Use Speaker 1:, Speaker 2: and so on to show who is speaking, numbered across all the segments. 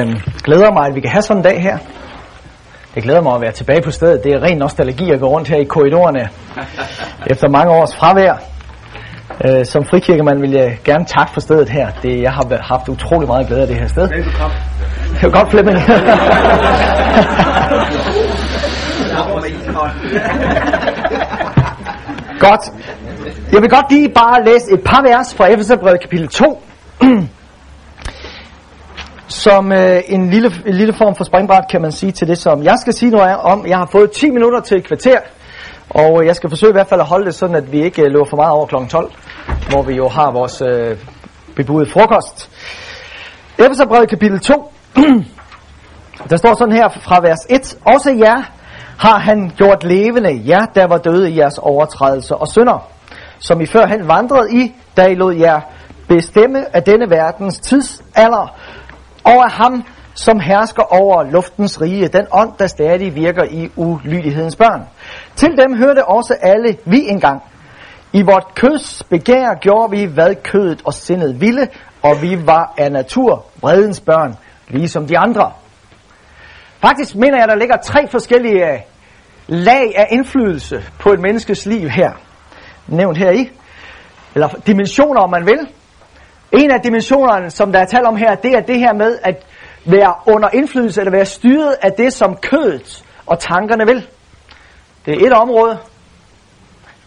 Speaker 1: Øhm, glæder mig, at vi kan have sådan en dag her. Det glæder mig at være tilbage på stedet. Det er ren nostalgi at gå rundt her i korridorerne efter mange års fravær. Øh, som frikirkemand vil jeg gerne takke for stedet her. Det, jeg har haft utrolig meget glæde af det her sted.
Speaker 2: Velkommen.
Speaker 1: Det var godt, Flemming. godt. Jeg vil godt lige bare læse et par vers fra Efeserbrevet kapitel 2 som øh, en, lille, en lille form for springbræt, kan man sige, til det, som jeg skal sige nu er om. Jeg har fået 10 minutter til et kvarter, og øh, jeg skal forsøge i hvert fald at holde det sådan, at vi ikke øh, løber for meget over kl. 12, hvor vi jo har vores øh, bebudede frokost. Efeserbrevet kapitel 2, der står sådan her fra vers 1. Også jer har han gjort levende, jer der var døde i jeres overtrædelser og synder, som I førhen vandrede i, da I lod jer bestemme af denne verdens tidsalder, og af ham, som hersker over luftens rige, den ånd, der stadig virker i ulydighedens børn. Til dem hørte også alle vi engang. I vort køds begær gjorde vi, hvad kødet og sindet ville, og vi var af natur vredens børn, ligesom de andre. Faktisk mener jeg, der ligger tre forskellige øh, lag af indflydelse på et menneskes liv her. Nævnt her i. Eller dimensioner, om man vil. En af dimensionerne, som der er talt om her, det er det her med at være under indflydelse, eller være styret af det, som kødet og tankerne vil. Det er et område.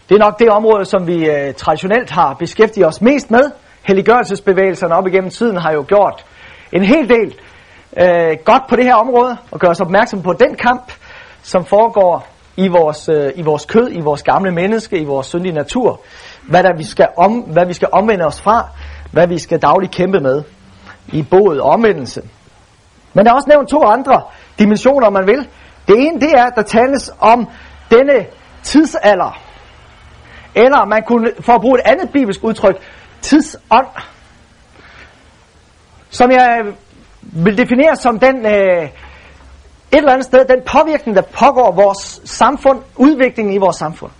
Speaker 1: Det er nok det område, som vi øh, traditionelt har beskæftiget os mest med. Helliggørelsesbevægelserne op igennem tiden har jo gjort en hel del øh, godt på det her område, og gør os opmærksom på den kamp, som foregår i vores, øh, i vores kød, i vores gamle menneske, i vores syndige natur. Hvad, der vi skal om, hvad vi skal omvende os fra, hvad vi skal dagligt kæmpe med i boet omvendelse. Men der er også nævnt to andre dimensioner, om man vil. Det ene, det er, at der tales om denne tidsalder. Eller man kunne, for at bruge et andet bibelsk udtryk, tidsånd. Som jeg vil definere som den, øh, et eller andet sted, den påvirkning, der pågår vores samfund, udviklingen i vores samfund.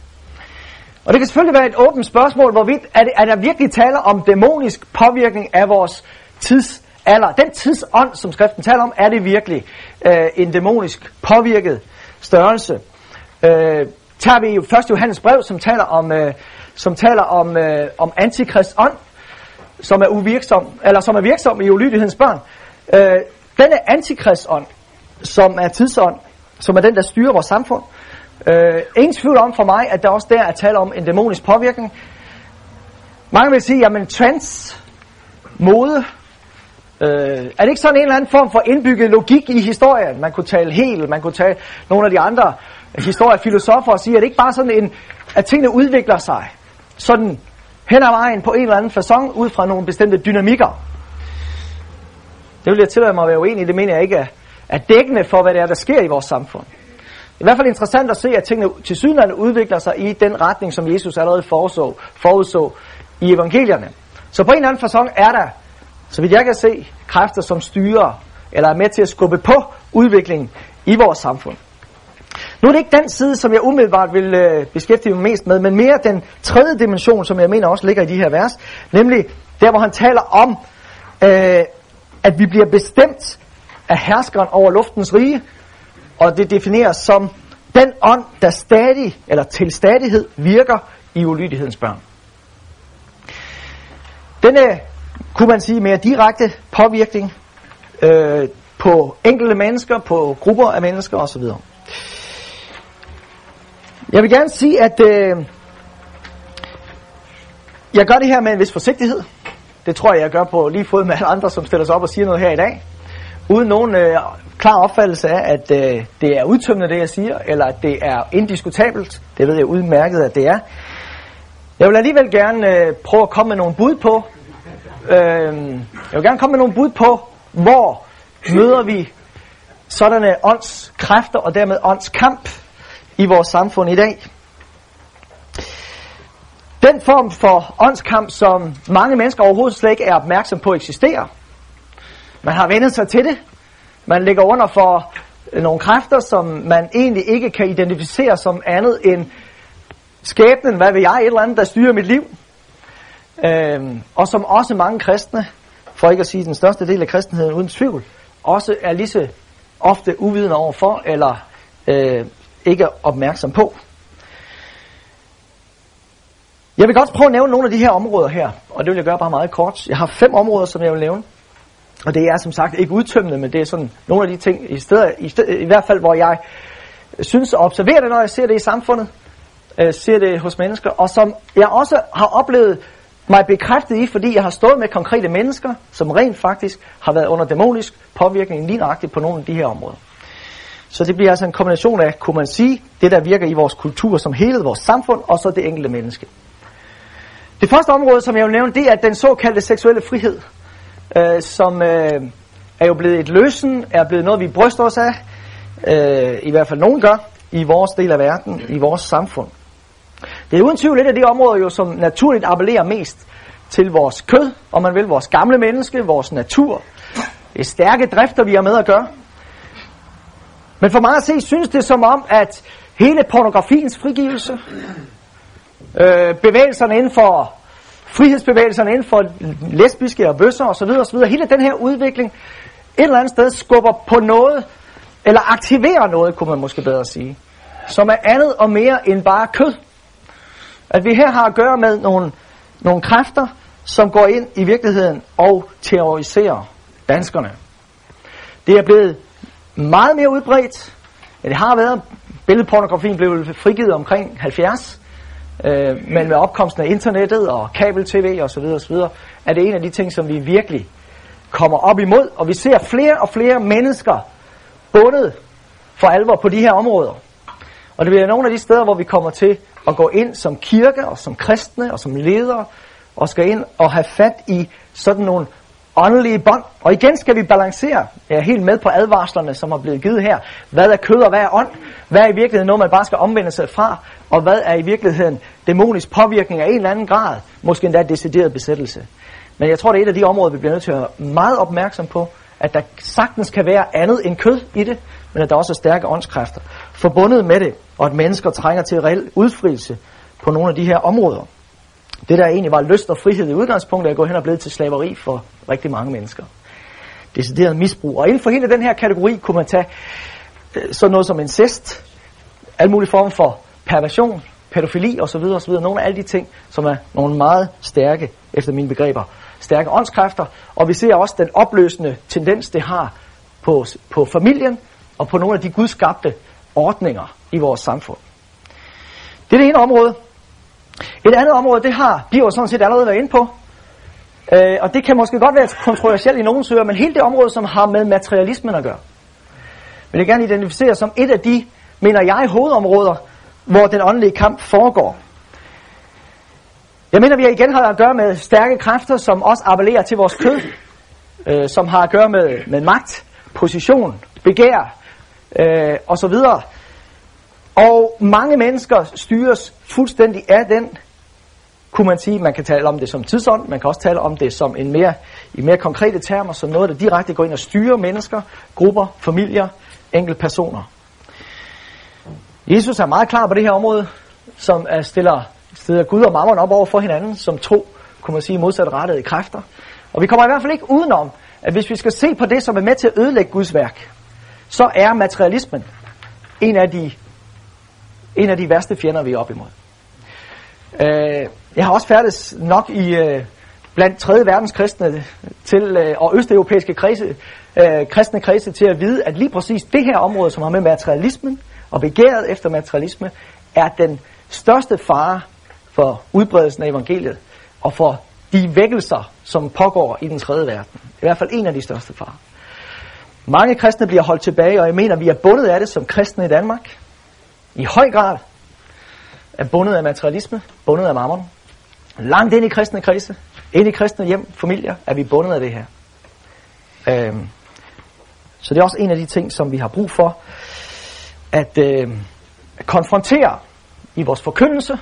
Speaker 1: Og det kan selvfølgelig være et åbent spørgsmål, hvorvidt er, det, er der virkelig taler om dæmonisk påvirkning af vores tidsalder. Den tidsånd, som skriften taler om, er det virkelig øh, en dæmonisk påvirket størrelse. Øh, tager vi jo først Johannes brev, som taler om, øh, som taler om, øh, om antikrist ånd, som er uvirksom, eller som er virksom i ulydighedens børn. Øh, denne antikrist ånd, som er tidsånd, som er den, der styrer vores samfund, Øh, Øh, ingen tvivl om for mig, at der også der er tale om en dæmonisk påvirkning. Mange vil sige, jamen trends, mode, øh, er det ikke sådan en eller anden form for indbygget logik i historien? Man kunne tale helt, man kunne tale nogle af de andre historiefilosofer og sige, at det ikke bare sådan en, at tingene udvikler sig sådan hen ad vejen på en eller anden façon ud fra nogle bestemte dynamikker. Det vil jeg tillade mig at være uenig i, det mener jeg ikke er, er dækkende for, hvad det er, der sker i vores samfund. I hvert fald interessant at se, at tingene til synligheden udvikler sig i den retning, som Jesus allerede forudså, forudså i evangelierne. Så på en eller anden façon er der, så vidt jeg kan se, kræfter, som styrer eller er med til at skubbe på udviklingen i vores samfund. Nu er det ikke den side, som jeg umiddelbart vil øh, beskæftige mig mest med, men mere den tredje dimension, som jeg mener også ligger i de her vers, nemlig der, hvor han taler om, øh, at vi bliver bestemt af herskeren over luftens rige, og det defineres som den ånd, der stadig eller til stadighed virker i ulydighedens børn. Denne, kunne man sige, mere direkte påvirkning øh, på enkelte mennesker, på grupper af mennesker osv. Jeg vil gerne sige, at øh, jeg gør det her med en vis forsigtighed. Det tror jeg, jeg gør på lige fod med alle andre, som stiller sig op og siger noget her i dag. Uden nogen øh, klar opfattelse af, at øh, det er udtømmende, det jeg siger, eller at det er indiskutabelt. Det ved jeg udmærket, at det er. Jeg vil alligevel gerne øh, prøve at komme med nogle bud på, øh, jeg vil gerne komme med nogle bud på, hvor møder vi sådanne åndskræfter og dermed åndskamp i vores samfund i dag. Den form for åndskamp, som mange mennesker overhovedet slet ikke er opmærksom på eksisterer. Man har vendt sig til det, man ligger under for øh, nogle kræfter, som man egentlig ikke kan identificere som andet end skæbnen, hvad vil jeg, et eller andet, der styrer mit liv. Øhm, og som også mange kristne, for ikke at sige den største del af kristenheden uden tvivl, også er lige så ofte uvidende overfor, eller øh, ikke opmærksom på. Jeg vil godt prøve at nævne nogle af de her områder her, og det vil jeg gøre bare meget kort. Jeg har fem områder, som jeg vil nævne. Og det er som sagt ikke udtømmende, men det er sådan nogle af de ting, i, stedet, i, stedet, i hvert fald hvor jeg synes at observere det, når jeg ser det i samfundet, øh, ser det hos mennesker, og som jeg også har oplevet mig bekræftet i, fordi jeg har stået med konkrete mennesker, som rent faktisk har været under dæmonisk påvirkning lige nøjagtigt på nogle af de her områder. Så det bliver altså en kombination af, kunne man sige, det der virker i vores kultur som hele vores samfund, og så det enkelte menneske. Det første område, som jeg vil nævne, det er den såkaldte seksuelle frihed, øh, som øh, er jo blevet et løsen, er blevet noget, vi bryster os af, øh, i hvert fald nogen gør, i vores del af verden, i vores samfund. Det er uden tvivl et af de områder, jo, som naturligt appellerer mest til vores kød, og man vil vores gamle menneske, vores natur. Det er stærke drifter, vi har med at gøre. Men for mig at se, synes det som om, at hele pornografiens frigivelse, øh, bevægelserne inden for frihedsbevægelserne inden for lesbiske og bøsser osv. osv. Hele den her udvikling et eller andet sted skubber på noget, eller aktiverer noget, kunne man måske bedre sige, som er andet og mere end bare kød. At vi her har at gøre med nogle, nogle kræfter, som går ind i virkeligheden og terroriserer danskerne. Det er blevet meget mere udbredt, end det har været. Billedpornografien blev frigivet omkring 70, øh, men med opkomsten af internettet og kabel-tv osv. osv., er det en af de ting, som vi virkelig kommer op imod, og vi ser flere og flere mennesker bundet for alvor på de her områder. Og det bliver nogle af de steder, hvor vi kommer til at gå ind som kirke og som kristne og som ledere, og skal ind og have fat i sådan nogle åndelige bånd. Og igen skal vi balancere, jeg er helt med på advarslerne, som er blevet givet her. Hvad er kød og hvad er ånd? Hvad er i virkeligheden noget, man bare skal omvende sig fra? Og hvad er i virkeligheden dæmonisk påvirkning af en eller anden grad? Måske endda decideret besættelse. Men jeg tror, det er et af de områder, vi bliver nødt til at være meget opmærksom på, at der sagtens kan være andet end kød i det, men at der også er stærke åndskræfter forbundet med det, og at mennesker trænger til reel udfrielse på nogle af de her områder. Det der egentlig var lyst og frihed i udgangspunktet, er gået hen og blevet til slaveri for rigtig mange mennesker. Decideret misbrug. Og inden for hele den her kategori kunne man tage øh, sådan noget som incest, alle mulige former for perversion, pædofili osv. osv. Nogle af alle de ting, som er nogle meget stærke, efter mine begreber, stærke åndskræfter. Og vi ser også den opløsende tendens, det har på, på familien og på nogle af de gudskabte ordninger i vores samfund. Det er det ene område. Et andet område, det har Biver sådan set allerede været inde på. Øh, og det kan måske godt være kontroversielt i nogle søger, men hele det område, som har med materialismen at gøre, vil jeg gerne identificere som et af de, mener jeg, hovedområder, hvor den åndelige kamp foregår. Jeg mener, vi igen har at gøre med stærke kræfter, som også appellerer til vores kød, øh, som har at gøre med, med magt, position, begær øh, osv. Og mange mennesker styres fuldstændig af den, kunne man sige. Man kan tale om det som tidsånd, man kan også tale om det som en mere, i mere konkrete termer, som noget, der direkte går ind og styrer mennesker, grupper, familier, enkelte personer. Jesus er meget klar på det her område, som er stiller, stiller Gud og mammon op over for hinanden, som to, kunne man sige, modsatrettede kræfter. Og vi kommer i hvert fald ikke udenom, at hvis vi skal se på det, som er med til at ødelægge Guds værk, så er materialismen en af de, en af de værste fjender, vi er op imod. Øh, jeg har også færdes nok i øh, blandt 3. verdens kristne til, øh, og østeuropæiske kredse, øh, kristne kredse til at vide, at lige præcis det her område, som har med materialismen og begæret efter materialisme, er den største fare for udbredelsen af evangeliet og for de vækkelser, som pågår i den tredje verden. I hvert fald en af de største farer. Mange kristne bliver holdt tilbage, og jeg mener, vi er bundet af det som kristne i Danmark. I høj grad er bundet af materialisme, bundet af mammon. Langt ind i kristne kredse, ind i kristne hjem, familier, er vi bundet af det her. Øhm, så det er også en af de ting, som vi har brug for at øh, konfrontere i vores forkyndelse,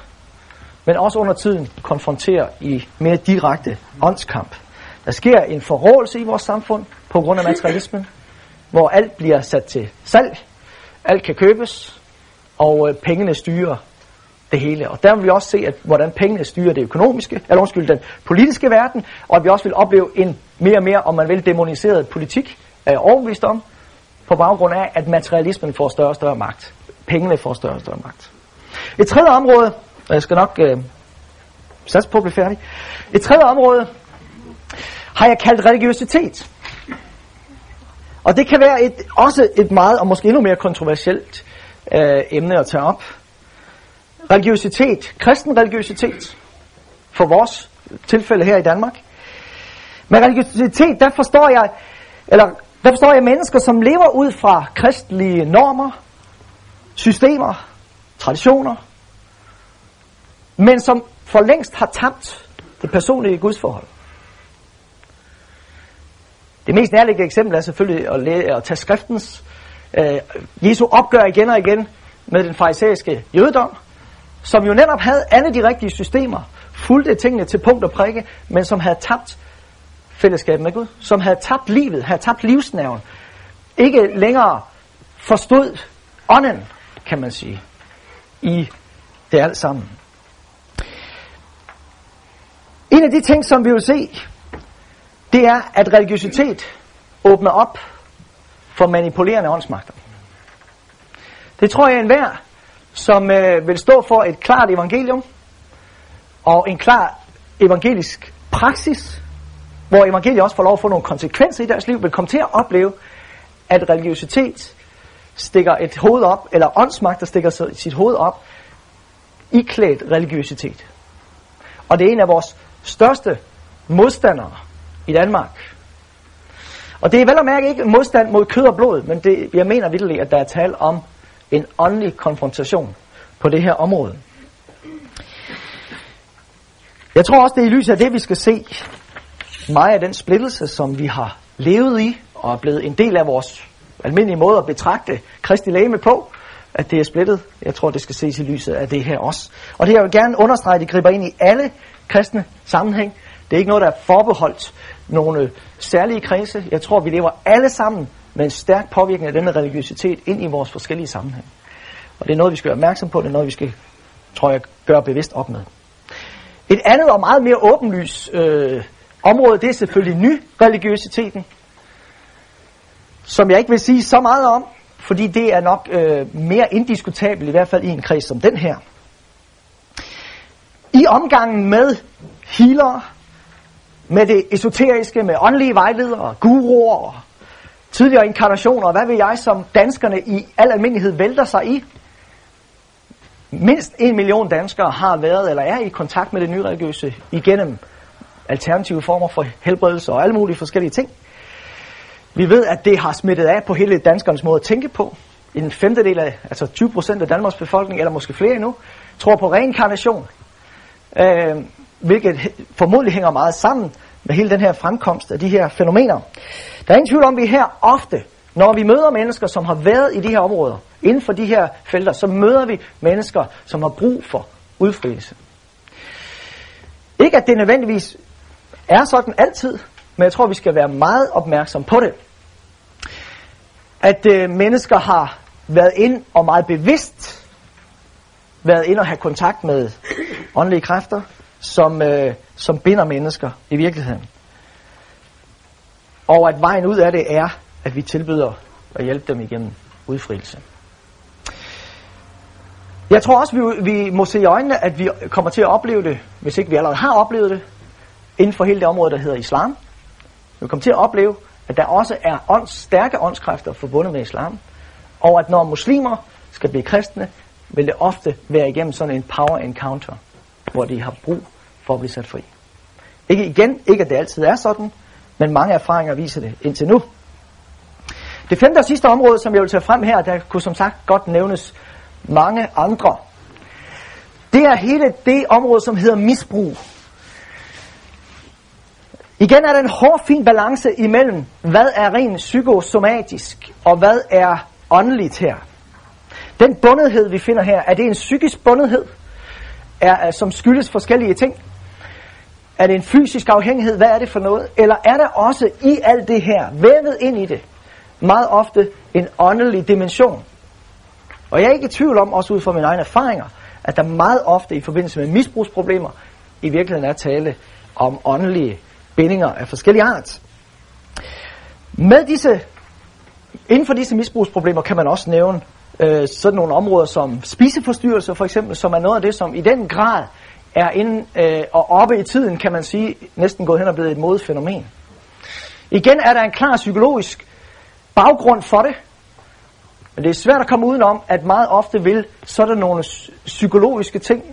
Speaker 1: men også under tiden konfrontere i mere direkte åndskamp. Der sker en forrådelse i vores samfund på grund af materialismen, hvor alt bliver sat til salg, alt kan købes, og øh, pengene styrer det hele. Og der vil vi også se, at hvordan pengene styrer det økonomiske, eller undskyld, den politiske verden, og at vi også vil opleve en mere og mere, om man vil, demoniseret politik er jeg overbevist om, på baggrund af, at materialismen får større og større magt. Pengene får større og større magt. Et tredje område, og jeg skal nok øh, satse på at blive færdig. Et tredje område har jeg kaldt religiøsitet. Og det kan være et, også et meget, og måske endnu mere kontroversielt øh, emne at tage op. Religiøsitet, kristen religiøsitet, for vores tilfælde her i Danmark. Med religiøsitet, der forstår jeg, eller der forstår jeg mennesker, som lever ud fra kristelige normer, systemer, traditioner, men som for længst har tabt det personlige gudsforhold. Det mest nærliggende eksempel er selvfølgelig at, læ- at tage skriftens øh, Jesu opgør igen og igen med den farisæiske jødedom, som jo netop havde alle de rigtige systemer, fulgte tingene til punkt og prikke, men som havde tabt fællesskabet med Gud, som havde tabt livet, havde tabt livsnerven, ikke længere forstod ånden, kan man sige, i det alt sammen. En af de ting, som vi vil se, det er, at religiøsitet åbner op for manipulerende åndsmagter. Det tror jeg enhver, som øh, vil stå for et klart evangelium og en klar evangelisk praksis, hvor evangeliet også får lov at få nogle konsekvenser i deres liv, vil komme til at opleve, at religiøsitet stikker et hoved op, eller åndsmagter stikker sit hoved op, i klædt religiøsitet. Og det er en af vores største modstandere i Danmark. Og det er vel at mærke ikke modstand mod kød og blod, men det, jeg mener virkelig, at der er tale om en åndelig konfrontation på det her område. Jeg tror også, det er i lyset af det, vi skal se meget af den splittelse, som vi har levet i, og er blevet en del af vores almindelige måde at betragte Kristi læge på, at det er splittet. Jeg tror, det skal ses i lyset af det her også. Og det jeg vil gerne understrege, at det griber ind i alle kristne sammenhæng. Det er ikke noget, der er forbeholdt nogle øh, særlige kredse. Jeg tror, vi lever alle sammen med en stærk påvirkning af denne religiøsitet ind i vores forskellige sammenhæng. Og det er noget, vi skal være opmærksom på. Det er noget, vi skal, tror jeg, gøre bevidst op med. Et andet og meget mere åbenlys øh, område, det er selvfølgelig ny-religiøsiteten, som jeg ikke vil sige så meget om, fordi det er nok øh, mere indiskutabelt, i hvert fald i en kreds som den her. I omgangen med healer, med det esoteriske, med åndelige vejledere, guruer tidligere inkarnationer, hvad vil jeg, som danskerne i al almindelighed vælter sig i. Mindst en million danskere har været eller er i kontakt med det nyreligiøse igennem alternative former for helbredelse og alle mulige forskellige ting. Vi ved, at det har smittet af på hele danskernes måde at tænke på. En femtedel af, altså 20 procent af Danmarks befolkning, eller måske flere endnu, tror på reinkarnation. Øh, hvilket formodentlig hænger meget sammen med hele den her fremkomst af de her fænomener. Der er ingen tvivl om, at vi her ofte, når vi møder mennesker, som har været i de her områder, inden for de her felter, så møder vi mennesker, som har brug for udfrielse. Ikke at det nødvendigvis er sådan altid, men jeg tror, vi skal være meget opmærksom på det. At øh, mennesker har været ind og meget bevidst været ind og have kontakt med åndelige kræfter, som, øh, som binder mennesker i virkeligheden. Og at vejen ud af det er, at vi tilbyder at hjælpe dem igennem udfrielse. Jeg tror også, vi, vi må se i øjnene, at vi kommer til at opleve det, hvis ikke vi allerede har oplevet det, inden for hele det område, der hedder islam. Vi kommer til at opleve, at der også er ånds, stærke åndskræfter forbundet med islam, og at når muslimer skal blive kristne, vil det ofte være igennem sådan en power encounter, hvor de har brug for at blive sat fri. Ikke igen, ikke at det altid er sådan, men mange erfaringer viser det indtil nu. Det femte og sidste område, som jeg vil tage frem her, der kunne som sagt godt nævnes mange andre. Det er hele det område, som hedder misbrug. Igen er der en hård, fin balance imellem, hvad er rent psykosomatisk, og hvad er åndeligt her. Den bundethed, vi finder her, er det en psykisk bundethed, er, som skyldes forskellige ting? Er det en fysisk afhængighed? Hvad er det for noget? Eller er der også i alt det her, vævet ind i det, meget ofte en åndelig dimension? Og jeg er ikke i tvivl om, også ud fra mine egne erfaringer, at der meget ofte i forbindelse med misbrugsproblemer, i virkeligheden er tale om åndelige bindinger af forskellige art. Med disse Inden for disse misbrugsproblemer kan man også nævne øh, sådan nogle områder som spiseforstyrrelser for eksempel, som er noget af det, som i den grad er inde øh, og oppe i tiden, kan man sige, næsten gået hen og blevet et modefænomen. Igen er der en klar psykologisk baggrund for det, men det er svært at komme udenom, at meget ofte vil sådan nogle psykologiske ting,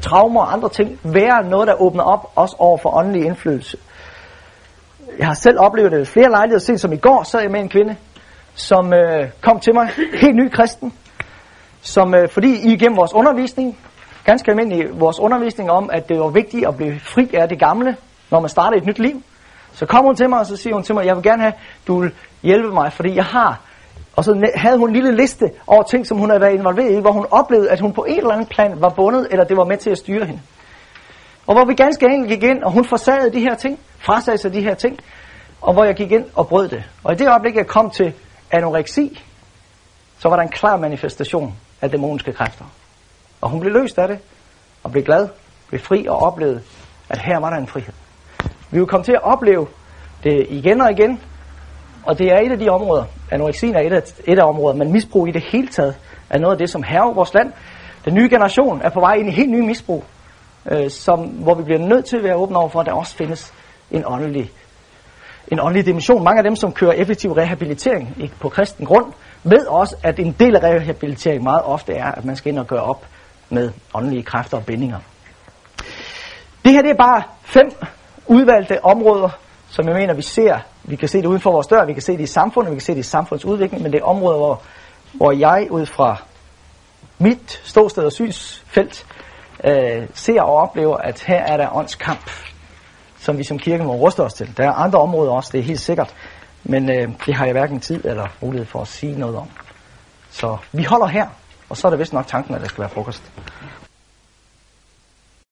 Speaker 1: traumer og andre ting, være noget, der åbner op også over for åndelig indflydelse. Jeg har selv oplevet det flere lejligheder, set som i går sad jeg med en kvinde, som øh, kom til mig, helt ny kristen, som øh, fordi I igennem vores undervisning, ganske almindelig vores undervisning om, at det var vigtigt at blive fri af det gamle, når man starter et nyt liv, så kom hun til mig, og så siger hun til mig, jeg vil gerne have, du vil hjælpe mig, fordi jeg har og så havde hun en lille liste over ting, som hun havde været involveret i, hvor hun oplevede, at hun på en eller anden plan var bundet, eller det var med til at styre hende. Og hvor vi ganske enkelt gik ind, og hun forsagede de her ting, frasagde sig de her ting, og hvor jeg gik ind og brød det. Og i det øjeblik, jeg kom til anoreksi, så var der en klar manifestation af dæmoniske kræfter. Og hun blev løst af det, og blev glad, blev fri og oplevede, at her var der en frihed. Vi vil komme til at opleve det igen og igen, og det er et af de områder, anoreksien er et af, et af områderne, men misbrug i det hele taget er noget af det, som herrer vores land. Den nye generation er på vej ind i helt nye misbrug, øh, som, hvor vi bliver nødt til at være åbne over for, at der også findes en åndelig, en åndelig dimension. Mange af dem, som kører effektiv rehabilitering ikke på kristen grund, ved også, at en del af rehabilitering meget ofte er, at man skal ind og gøre op med åndelige kræfter og bindinger. Det her det er bare fem udvalgte områder, som jeg mener, vi ser vi kan se det uden for vores dør, vi kan se det i samfundet, vi kan se det i samfundsudvikling, men det er områder, hvor, hvor jeg ud fra mit ståsted og synsfelt øh, ser og oplever, at her er der åndskamp, som vi som kirke må ruste os til. Der er andre områder også, det er helt sikkert, men øh, det har jeg hverken tid eller mulighed for at sige noget om. Så vi holder her, og så er det vist nok tanken, at der skal være frokost.